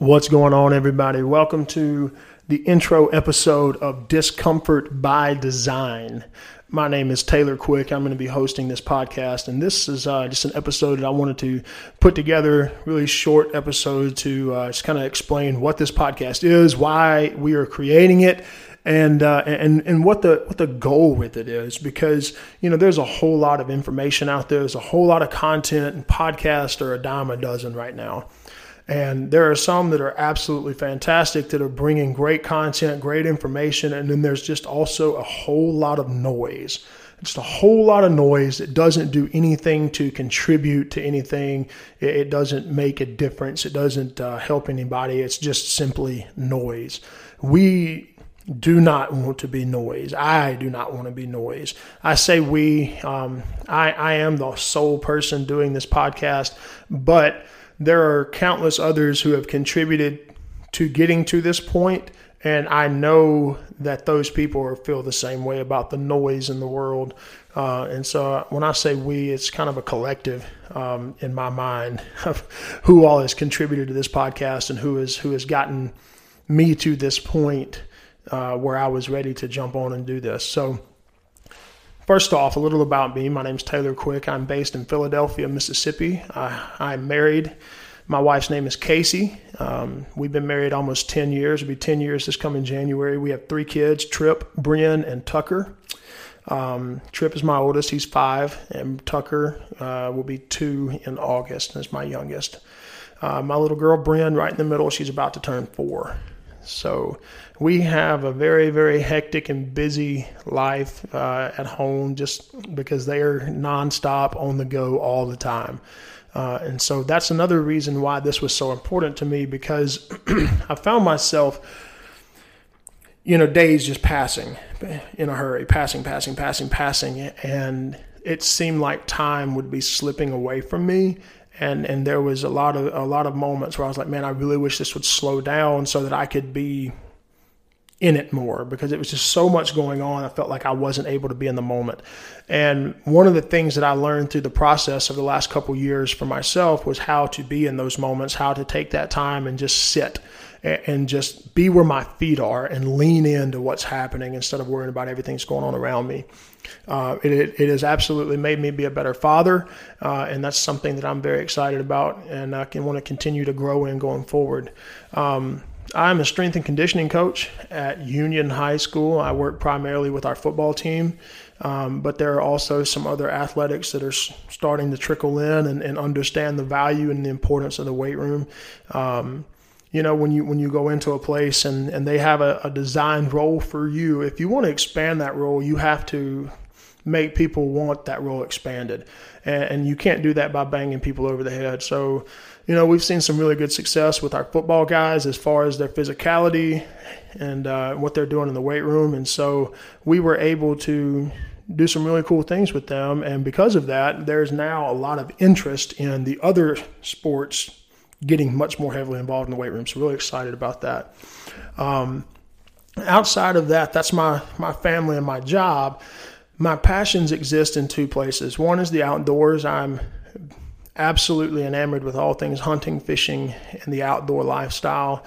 What's going on, everybody? Welcome to the intro episode of Discomfort by Design. My name is Taylor Quick. I'm going to be hosting this podcast, and this is uh, just an episode that I wanted to put together, really short episode to uh, just kind of explain what this podcast is, why we are creating it, and uh, and and what the what the goal with it is because you know there's a whole lot of information out there there's a whole lot of content and podcasts are a dime a dozen right now and there are some that are absolutely fantastic that are bringing great content great information and then there's just also a whole lot of noise just a whole lot of noise that doesn't do anything to contribute to anything. It, doesn't make a difference. It doesn't uh, help anybody. It's just simply noise. We do not want to be noise. I do not want to be noise. I say we. Um, I, I am the sole person doing this podcast, but there are countless others who have contributed to getting to this point, and I know that those people feel the same way about the noise in the world. Uh, and so when I say we, it's kind of a collective um, in my mind of who all has contributed to this podcast and who has who has gotten me to this point uh, where I was ready to jump on and do this. So, first off, a little about me. My name is Taylor Quick. I'm based in Philadelphia, Mississippi. I'm married. My wife's name is Casey. Um, we've been married almost 10 years. It'll be 10 years this coming January. We have three kids Trip, Brian, and Tucker. Um, Trip is my oldest, he's five, and Tucker uh, will be two in August, and is my youngest. Uh, my little girl, Brian, right in the middle, she's about to turn four. So we have a very, very hectic and busy life uh, at home just because they are nonstop on the go all the time. Uh, and so that's another reason why this was so important to me because I found myself, you know, days just passing in a hurry, passing, passing, passing, passing. And it seemed like time would be slipping away from me and and there was a lot of a lot of moments where I was like, man, I really wish this would slow down so that I could be in it more because it was just so much going on. I felt like I wasn't able to be in the moment. And one of the things that I learned through the process of the last couple years for myself was how to be in those moments, how to take that time and just sit and just be where my feet are and lean into what's happening instead of worrying about everything that's going on around me. Uh, it, it, has absolutely made me be a better father, uh, and that's something that I'm very excited about and I can want to continue to grow in going forward. Um, I'm a strength and conditioning coach at Union High School. I work primarily with our football team, um, but there are also some other athletics that are starting to trickle in and, and understand the value and the importance of the weight room. Um, you know when you when you go into a place and and they have a, a designed role for you if you want to expand that role you have to make people want that role expanded. And, and you can't do that by banging people over the head. So you know we've seen some really good success with our football guys as far as their physicality and uh, what they're doing in the weight room. And so we were able to do some really cool things with them. And because of that there's now a lot of interest in the other sports getting much more heavily involved in the weight room. So really excited about that. Um, outside of that, that's my my family and my job. My passions exist in two places. One is the outdoors. I'm absolutely enamored with all things hunting, fishing, and the outdoor lifestyle.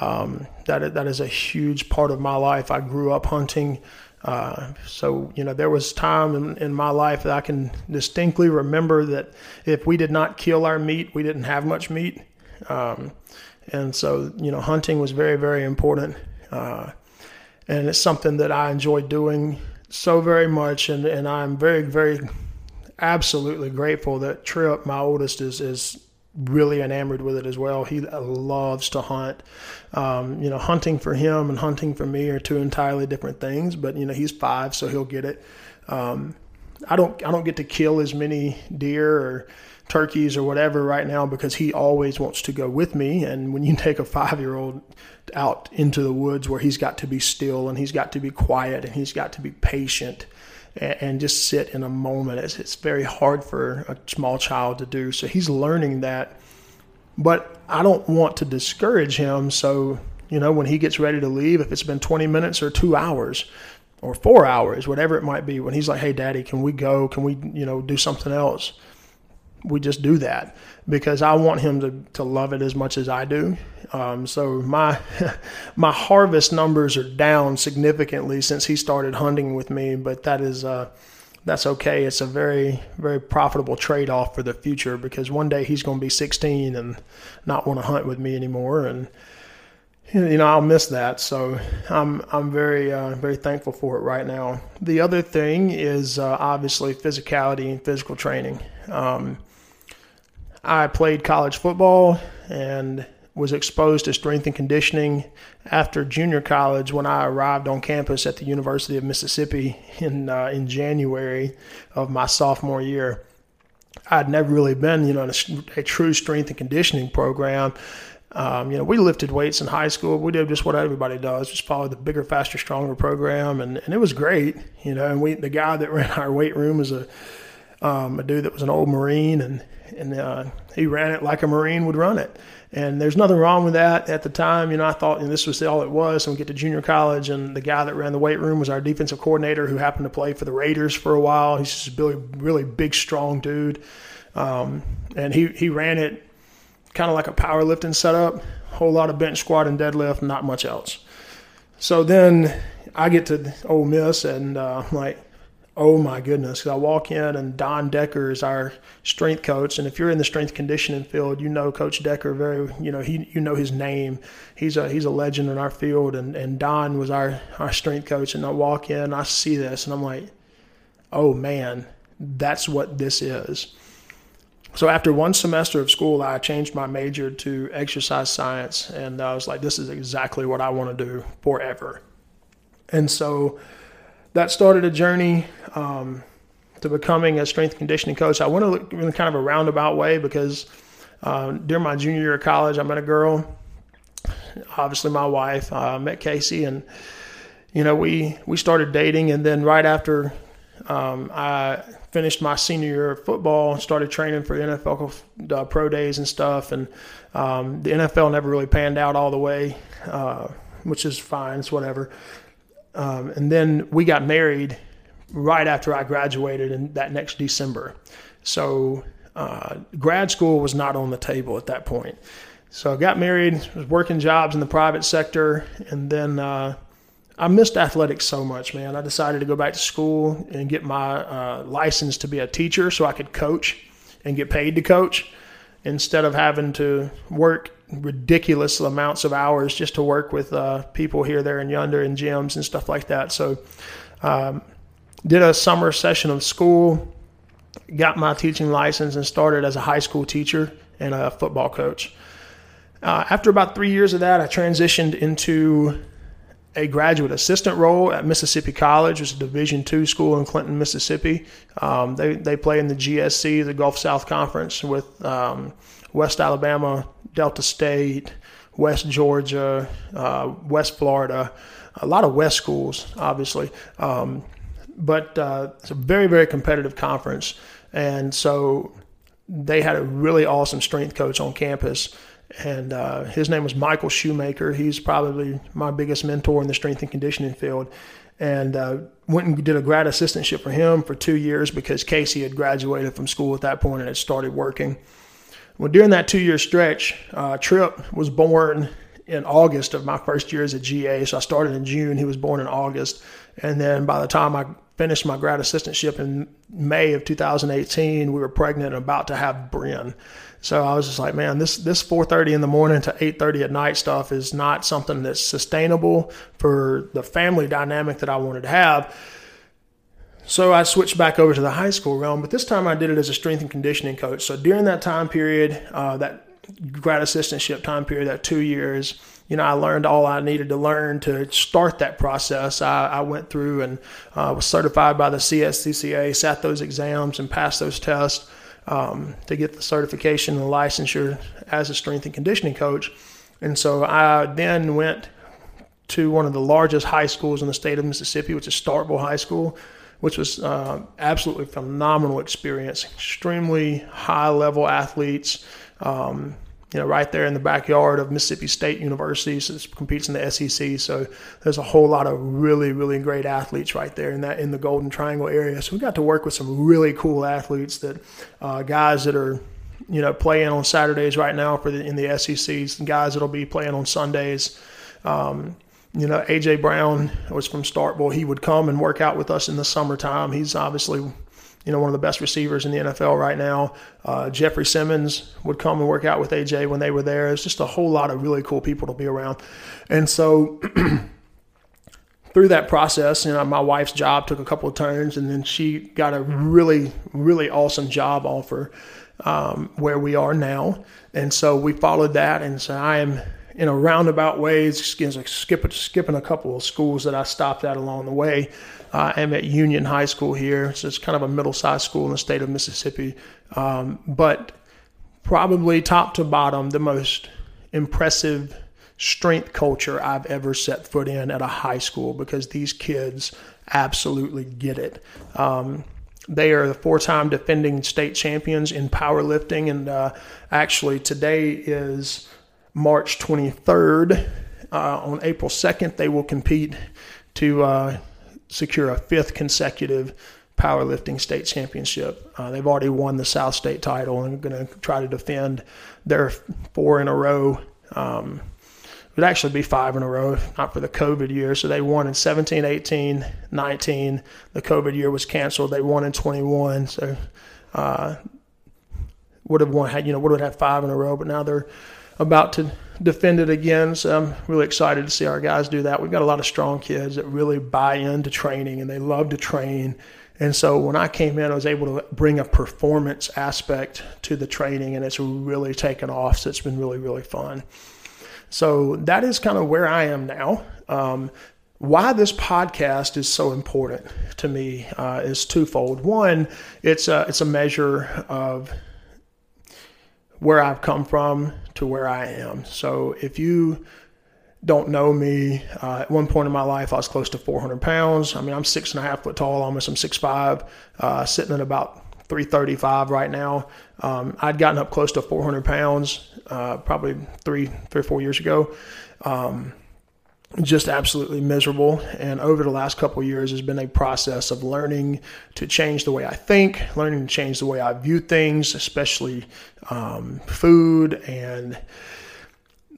Um, that that is a huge part of my life. I grew up hunting. Uh, so you know there was time in, in, my life that I can distinctly remember that if we did not kill our meat, we didn't have much meat. Um, and so, you know, hunting was very, very important. Uh, and it's something that I enjoy doing so very much. And, and I'm very, very absolutely grateful that Trip, my oldest, is, is really enamored with it as well. He loves to hunt. Um, you know, hunting for him and hunting for me are two entirely different things. But you know, he's five, so he'll get it. Um, I don't I don't get to kill as many deer or turkeys or whatever right now because he always wants to go with me. And when you take a five year old out into the woods where he's got to be still and he's got to be quiet and he's got to be patient and, and just sit in a moment, it's, it's very hard for a small child to do. So he's learning that. But I don't want to discourage him. So, you know, when he gets ready to leave, if it's been 20 minutes or two hours, or four hours, whatever it might be, when he's like, "Hey, Daddy, can we go? Can we, you know, do something else?" We just do that because I want him to, to love it as much as I do. Um, so my my harvest numbers are down significantly since he started hunting with me, but that is uh, that's okay. It's a very very profitable trade off for the future because one day he's going to be 16 and not want to hunt with me anymore, and you know I'll miss that. So I'm I'm very uh, very thankful for it right now. The other thing is uh, obviously physicality and physical training. Um, I played college football and was exposed to strength and conditioning after junior college when I arrived on campus at the University of Mississippi in uh, in January of my sophomore year. I'd never really been, you know, in a, a true strength and conditioning program. Um, you know, we lifted weights in high school. We did just what everybody does, just follow the bigger, faster, stronger program, and, and it was great. You know, and we the guy that ran our weight room was a um, a dude that was an old Marine, and and uh, he ran it like a Marine would run it. And there's nothing wrong with that at the time. You know, I thought and this was all it was. And we get to junior college, and the guy that ran the weight room was our defensive coordinator, who happened to play for the Raiders for a while. He's just a really, really big, strong dude, um, and he he ran it kind of like a powerlifting setup, whole lot of bench squat and deadlift, not much else. So then I get to Ole Miss, and uh, like oh my goodness. I walk in and Don Decker is our strength coach. And if you're in the strength conditioning field, you know Coach Decker very, you know, he, you know his name. He's a, he's a legend in our field. And, and Don was our, our strength coach. And I walk in, I see this and I'm like, oh man, that's what this is. So after one semester of school, I changed my major to exercise science. And I was like, this is exactly what I want to do forever. And so, that started a journey um, to becoming a strength conditioning coach. I went in kind of a roundabout way because uh, during my junior year of college, I met a girl, obviously my wife. I uh, met Casey, and you know we we started dating, and then right after um, I finished my senior year of football, and started training for NFL uh, pro days and stuff, and um, the NFL never really panned out all the way, uh, which is fine. It's whatever. Um, and then we got married right after I graduated in that next December. So uh, grad school was not on the table at that point. So I got married, was working jobs in the private sector, and then uh, I missed athletics so much, man. I decided to go back to school and get my uh, license to be a teacher so I could coach and get paid to coach instead of having to work ridiculous amounts of hours just to work with uh, people here, there, and yonder in gyms and stuff like that. So, um, did a summer session of school, got my teaching license, and started as a high school teacher and a football coach. Uh, after about three years of that, I transitioned into a graduate assistant role at Mississippi College, which is a Division two school in Clinton, Mississippi. Um, they they play in the GSC, the Gulf South Conference, with um, West Alabama, Delta State, West Georgia, uh, West Florida, a lot of West schools, obviously. Um, but uh, it's a very, very competitive conference. And so they had a really awesome strength coach on campus. And uh, his name was Michael Shoemaker. He's probably my biggest mentor in the strength and conditioning field. And uh, went and did a grad assistantship for him for two years because Casey had graduated from school at that point and had started working. Well, during that two year stretch, uh, Trip was born in August of my first year as a GA. So I started in June. He was born in August. And then by the time I finished my grad assistantship in May of 2018, we were pregnant and about to have Bryn. So I was just like, man, this this 4:30 in the morning to 8:30 at night stuff is not something that's sustainable for the family dynamic that I wanted to have. So I switched back over to the high school realm, but this time I did it as a strength and conditioning coach. So during that time period, uh, that grad assistantship time period, that two years, you know, I learned all I needed to learn to start that process. I, I went through and uh, was certified by the CSCCA, sat those exams and passed those tests um, to get the certification and the licensure as a strength and conditioning coach. And so I then went to one of the largest high schools in the state of Mississippi, which is Starkville High School which was uh, absolutely phenomenal experience. Extremely high level athletes, um, you know, right there in the backyard of Mississippi State University. So competes in the SEC. So there's a whole lot of really, really great athletes right there in that in the Golden Triangle area. So we got to work with some really cool athletes that uh, guys that are you know playing on Saturdays right now for the in the SECs, and guys that'll be playing on Sundays. Um, you know, AJ Brown was from Starkville. He would come and work out with us in the summertime. He's obviously you know, one of the best receivers in the NFL right now. Uh, Jeffery Simmons would come and work out with AJ when they were there. It's just a whole lot of really cool people to be around. And so through that process, you know, my wife's job took a couple of turns and then she got a really, really awesome job offer um, where we are now. And so we followed that. And so I am in a roundabout way, skipping, skipping a couple of schools that I stopped at along the way. Uh, I'm at Union High School here, so it's kind of a middle-sized school in the state of Mississippi. Um, but probably top to bottom, the most impressive strength culture I've ever set foot in at a high school because these kids absolutely get it. Um, they are the four-time defending state champions in powerlifting, and uh, actually today is March 23rd. Uh, on April 2nd, they will compete to uh, secure a fifth consecutive powerlifting state championship. Uh, they've already won the South State title and going to try to defend their four in a row. Um, it would actually be five in a row, not for the COVID year. So they won in 17, 18, 19. The COVID year was canceled. They won in 21. So uh, would have won, you know, would have had five in a row, but now they're about to defend it again. So I'm really excited to see our guys do that. We've got a lot of strong kids that really buy into training and they love to train. And so when I came in, I was able to bring a performance aspect to the training, and it's really taken off. So it's been really, really fun. So that is kind of where I am now. Um, why this podcast is so important to me uh, is twofold. One, it's a, it's a measure of where I've come from to where I am. So if you don't know me, uh, at one point in my life, I was close to 400 pounds. I mean, I'm six and a half foot tall, almost I'm 6'5, uh, sitting at about 335 right now. Um, I'd gotten up close to 400 pounds uh, probably three, three or four years ago. Um, just absolutely miserable. And over the last couple years has been a process of learning to change the way I think, learning to change the way I view things, especially um, food and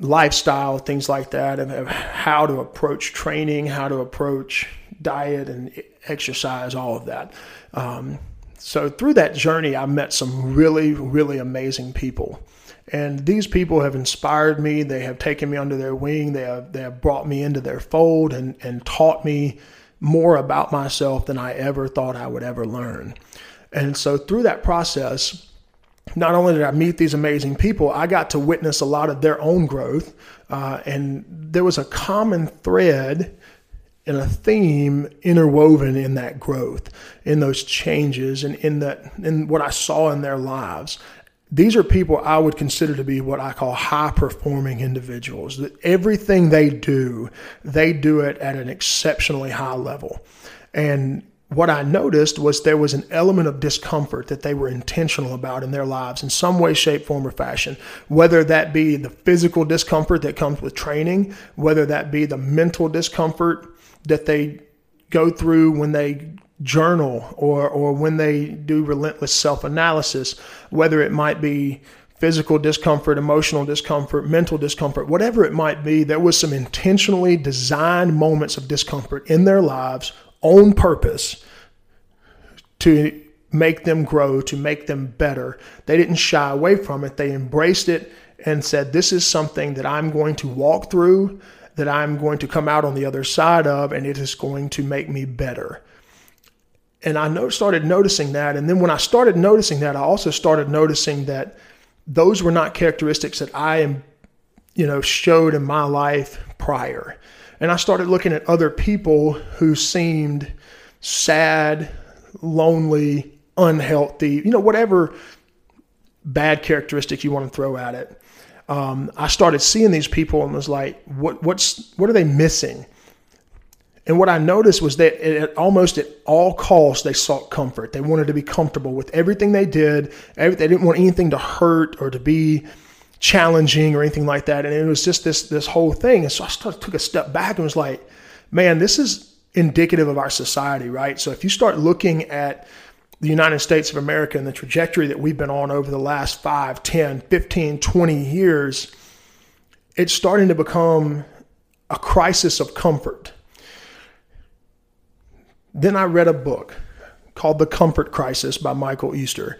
lifestyle, things like that, and how to approach training, how to approach diet and exercise, all of that. Um, so through that journey, I met some really, really amazing people. And these people have inspired me. They have taken me under their wing. They have, they have brought me into their fold and, and taught me more about myself than I ever thought I would ever learn. And so through that process, not only did I meet these amazing people, I got to witness a lot of their own growth. Uh, and there was a common thread and a theme interwoven in that growth, in those changes, and in that in what I saw in their lives these are people I would consider to be what I call high performing individuals. That everything they do, they do it at an exceptionally high level. And what I noticed was there was an element of discomfort that they were intentional about in their lives in some way, shape, form, or fashion. Whether that be the physical discomfort that comes with training, whether that be the mental discomfort that they go through when they journal or, or when they do relentless self analysis, whether it might be physical discomfort, emotional discomfort, mental discomfort, whatever it might be, there was some intentionally designed moments of discomfort in their lives on purpose to make them grow, to make them better. They didn't shy away from it, they embraced it and said, This is something that I'm going to walk through, that I'm going to come out on the other side of, and it is going to make me better and I know, started noticing that. And then when I started noticing that, I also started noticing that those were not characteristics that I am, you know, showed in my life prior. And I started looking at other people who seemed sad, lonely, unhealthy, you know, whatever bad characteristic you want to throw at it. Um, I started seeing these people and was like, what, what's, what are they missing? And what I noticed was that at almost at all costs, they sought comfort. They wanted to be comfortable with everything they did. They didn't want anything to hurt or to be challenging or anything like that. And it was just this this whole thing. And so I started, took a step back and was like, man, this is indicative of our society, right? So if you start looking at the United States of America and the trajectory that we've been on over the last 5, 10, 15, 20 years, it's starting to become a crisis of comfort. Then I read a book called The Comfort Crisis by Michael Easter,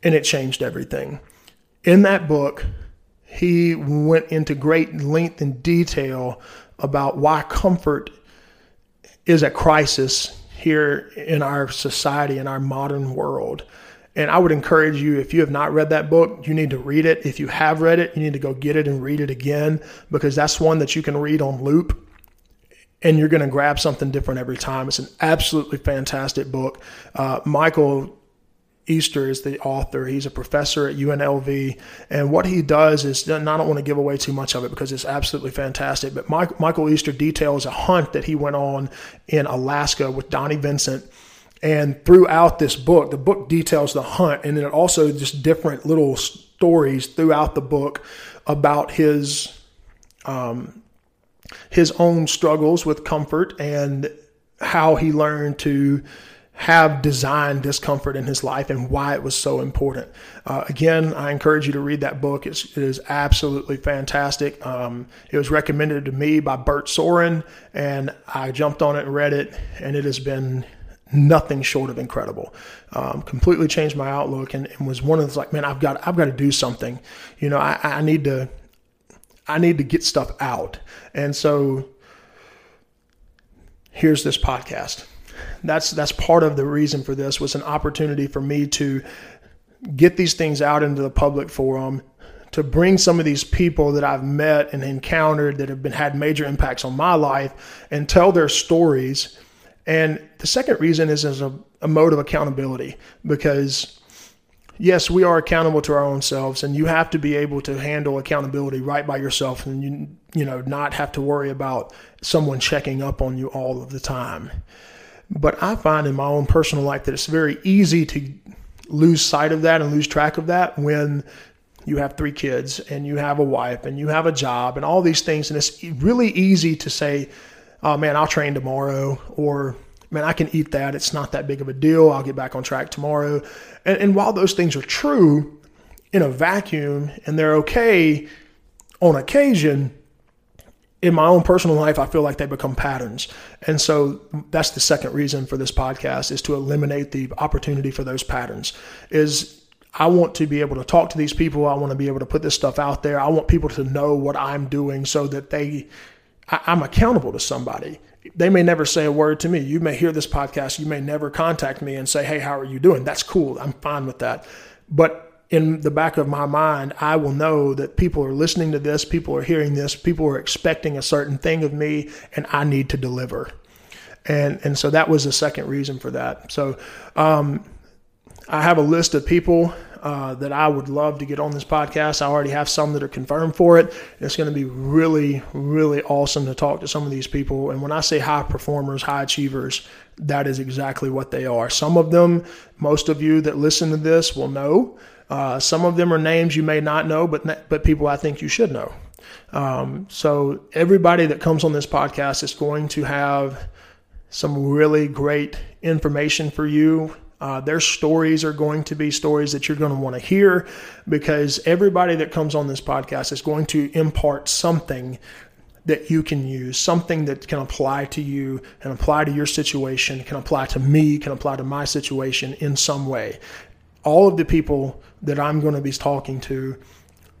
and it changed everything. In that book, he went into great length and detail about why comfort is a crisis here in our society, in our modern world. And I would encourage you, if you have not read that book, you need to read it. If you have read it, you need to go get it and read it again because that's one that you can read on loop and you're going to grab something different every time. It's an absolutely fantastic book. Uh, Michael Easter is the author. He's a professor at UNLV. And what he does is, and I don't want to give away too much of it because it's absolutely fantastic, but Mike, Michael Easter details a hunt that he went on in Alaska with Donnie Vincent. And throughout this book, the book details the hunt, and then it also just different little stories throughout the book about his um, his own struggles with comfort and how he learned to have design discomfort in his life and why it was so important. Uh, again, I encourage you to read that book. It's, it is absolutely fantastic. Um, it was recommended to me by Bert Soren, and I jumped on it and read it, and it has been nothing short of incredible. Um, completely changed my outlook, and, and, was one of those like, man, I've got I've got to do something. You know, I, I need to I need to get stuff out, and so here's this podcast that's that's part of the reason for this was an opportunity for me to get these things out into the public forum to bring some of these people that I've met and encountered that have been had major impacts on my life and tell their stories. And the second reason is as a, a mode of accountability because yes, we are accountable to our own selves, and you have to be able to handle accountability right by yourself, and you you know not have to worry about someone checking up on you all of the time. But I find in my own personal life that it's very easy to lose sight of that and lose track of that when you have three kids and you have a wife and you have a job and all these things. And it's really easy to say, oh man, I'll train tomorrow or man, I can eat that. It's not that big of a deal. I'll get back on track tomorrow. And, and while those things are true in a vacuum and they're okay on occasion, in my own personal life, I feel like they become patterns. And so that's the second reason for this podcast is to eliminate the opportunity for those patterns. Is I want to be able to talk to these people. I want to be able to put this stuff out there. I want people to know what I'm doing so that they, I, I'm accountable to somebody. They may never say a word to me. You may hear this podcast. You may never contact me and say, Hey, how are you doing? That's cool. I'm fine with that. But in the back of my mind, I will know that people are listening to this, people are hearing this, people are expecting a certain thing of me, and I need to deliver. And and so that was the second reason for that. So um, I have a list of people uh, that I would love to get on this podcast. I already have some that are confirmed for it. It's going to be really, really awesome to talk to some of these people. And when I say high performers, high achievers, that is exactly what they are. Some of them, most of you that listen to this will know. Uh, some of them are names you may not know, but but people I think you should know. Um, so everybody that comes on this podcast is going to have some really great information for you. Uh, their stories are going to be stories that you're going to want to hear because everybody that comes on this podcast is going to impart something that you can use, something that can apply to you and apply to your situation, can apply to me, can apply to my situation in some way. All of the people that I'm going to be talking to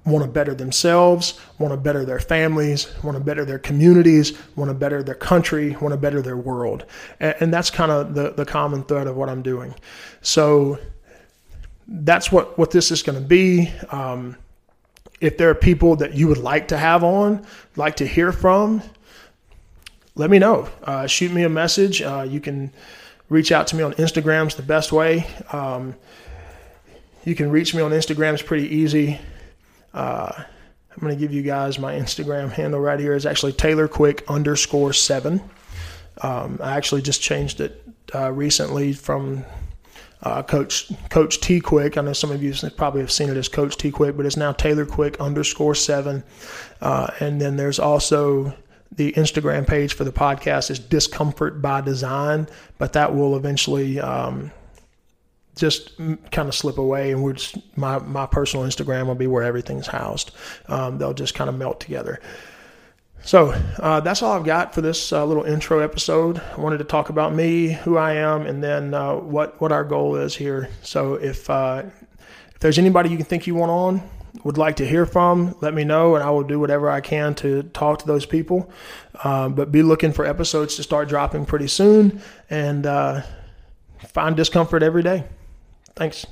want to better themselves, want to better their families, want to better their communities, want to better their country, want to better their world. And, and that's kind of the, the common thread of what I'm doing. So that's what, what this is going to be. Um, if there are people that you would like to have on, like to hear from, let me know. Uh, shoot me a message. Uh, you can reach out to me on Instagram's the best way. Um, you can reach me on Instagram. It's pretty easy. Uh, I'm going to give you guys my Instagram handle right here. It's actually Taylor Quick underscore seven. Um, I actually just changed it uh, recently from uh, Coach Coach T Quick. I know some of you probably have seen it as Coach T Quick, but it's now Taylor Quick underscore seven. Uh, and then there's also the Instagram page for the podcast is Discomfort by Design, but that will eventually um, just kind of slip away, and just, my my personal Instagram will be where everything's housed. Um, they'll just kind of melt together. So uh, that's all I've got for this uh, little intro episode. I wanted to talk about me, who I am, and then uh, what what our goal is here. So if uh, if there's anybody you can think you want on, would like to hear from, let me know, and I will do whatever I can to talk to those people. Uh, but be looking for episodes to start dropping pretty soon, and uh, find discomfort every day. Thanks.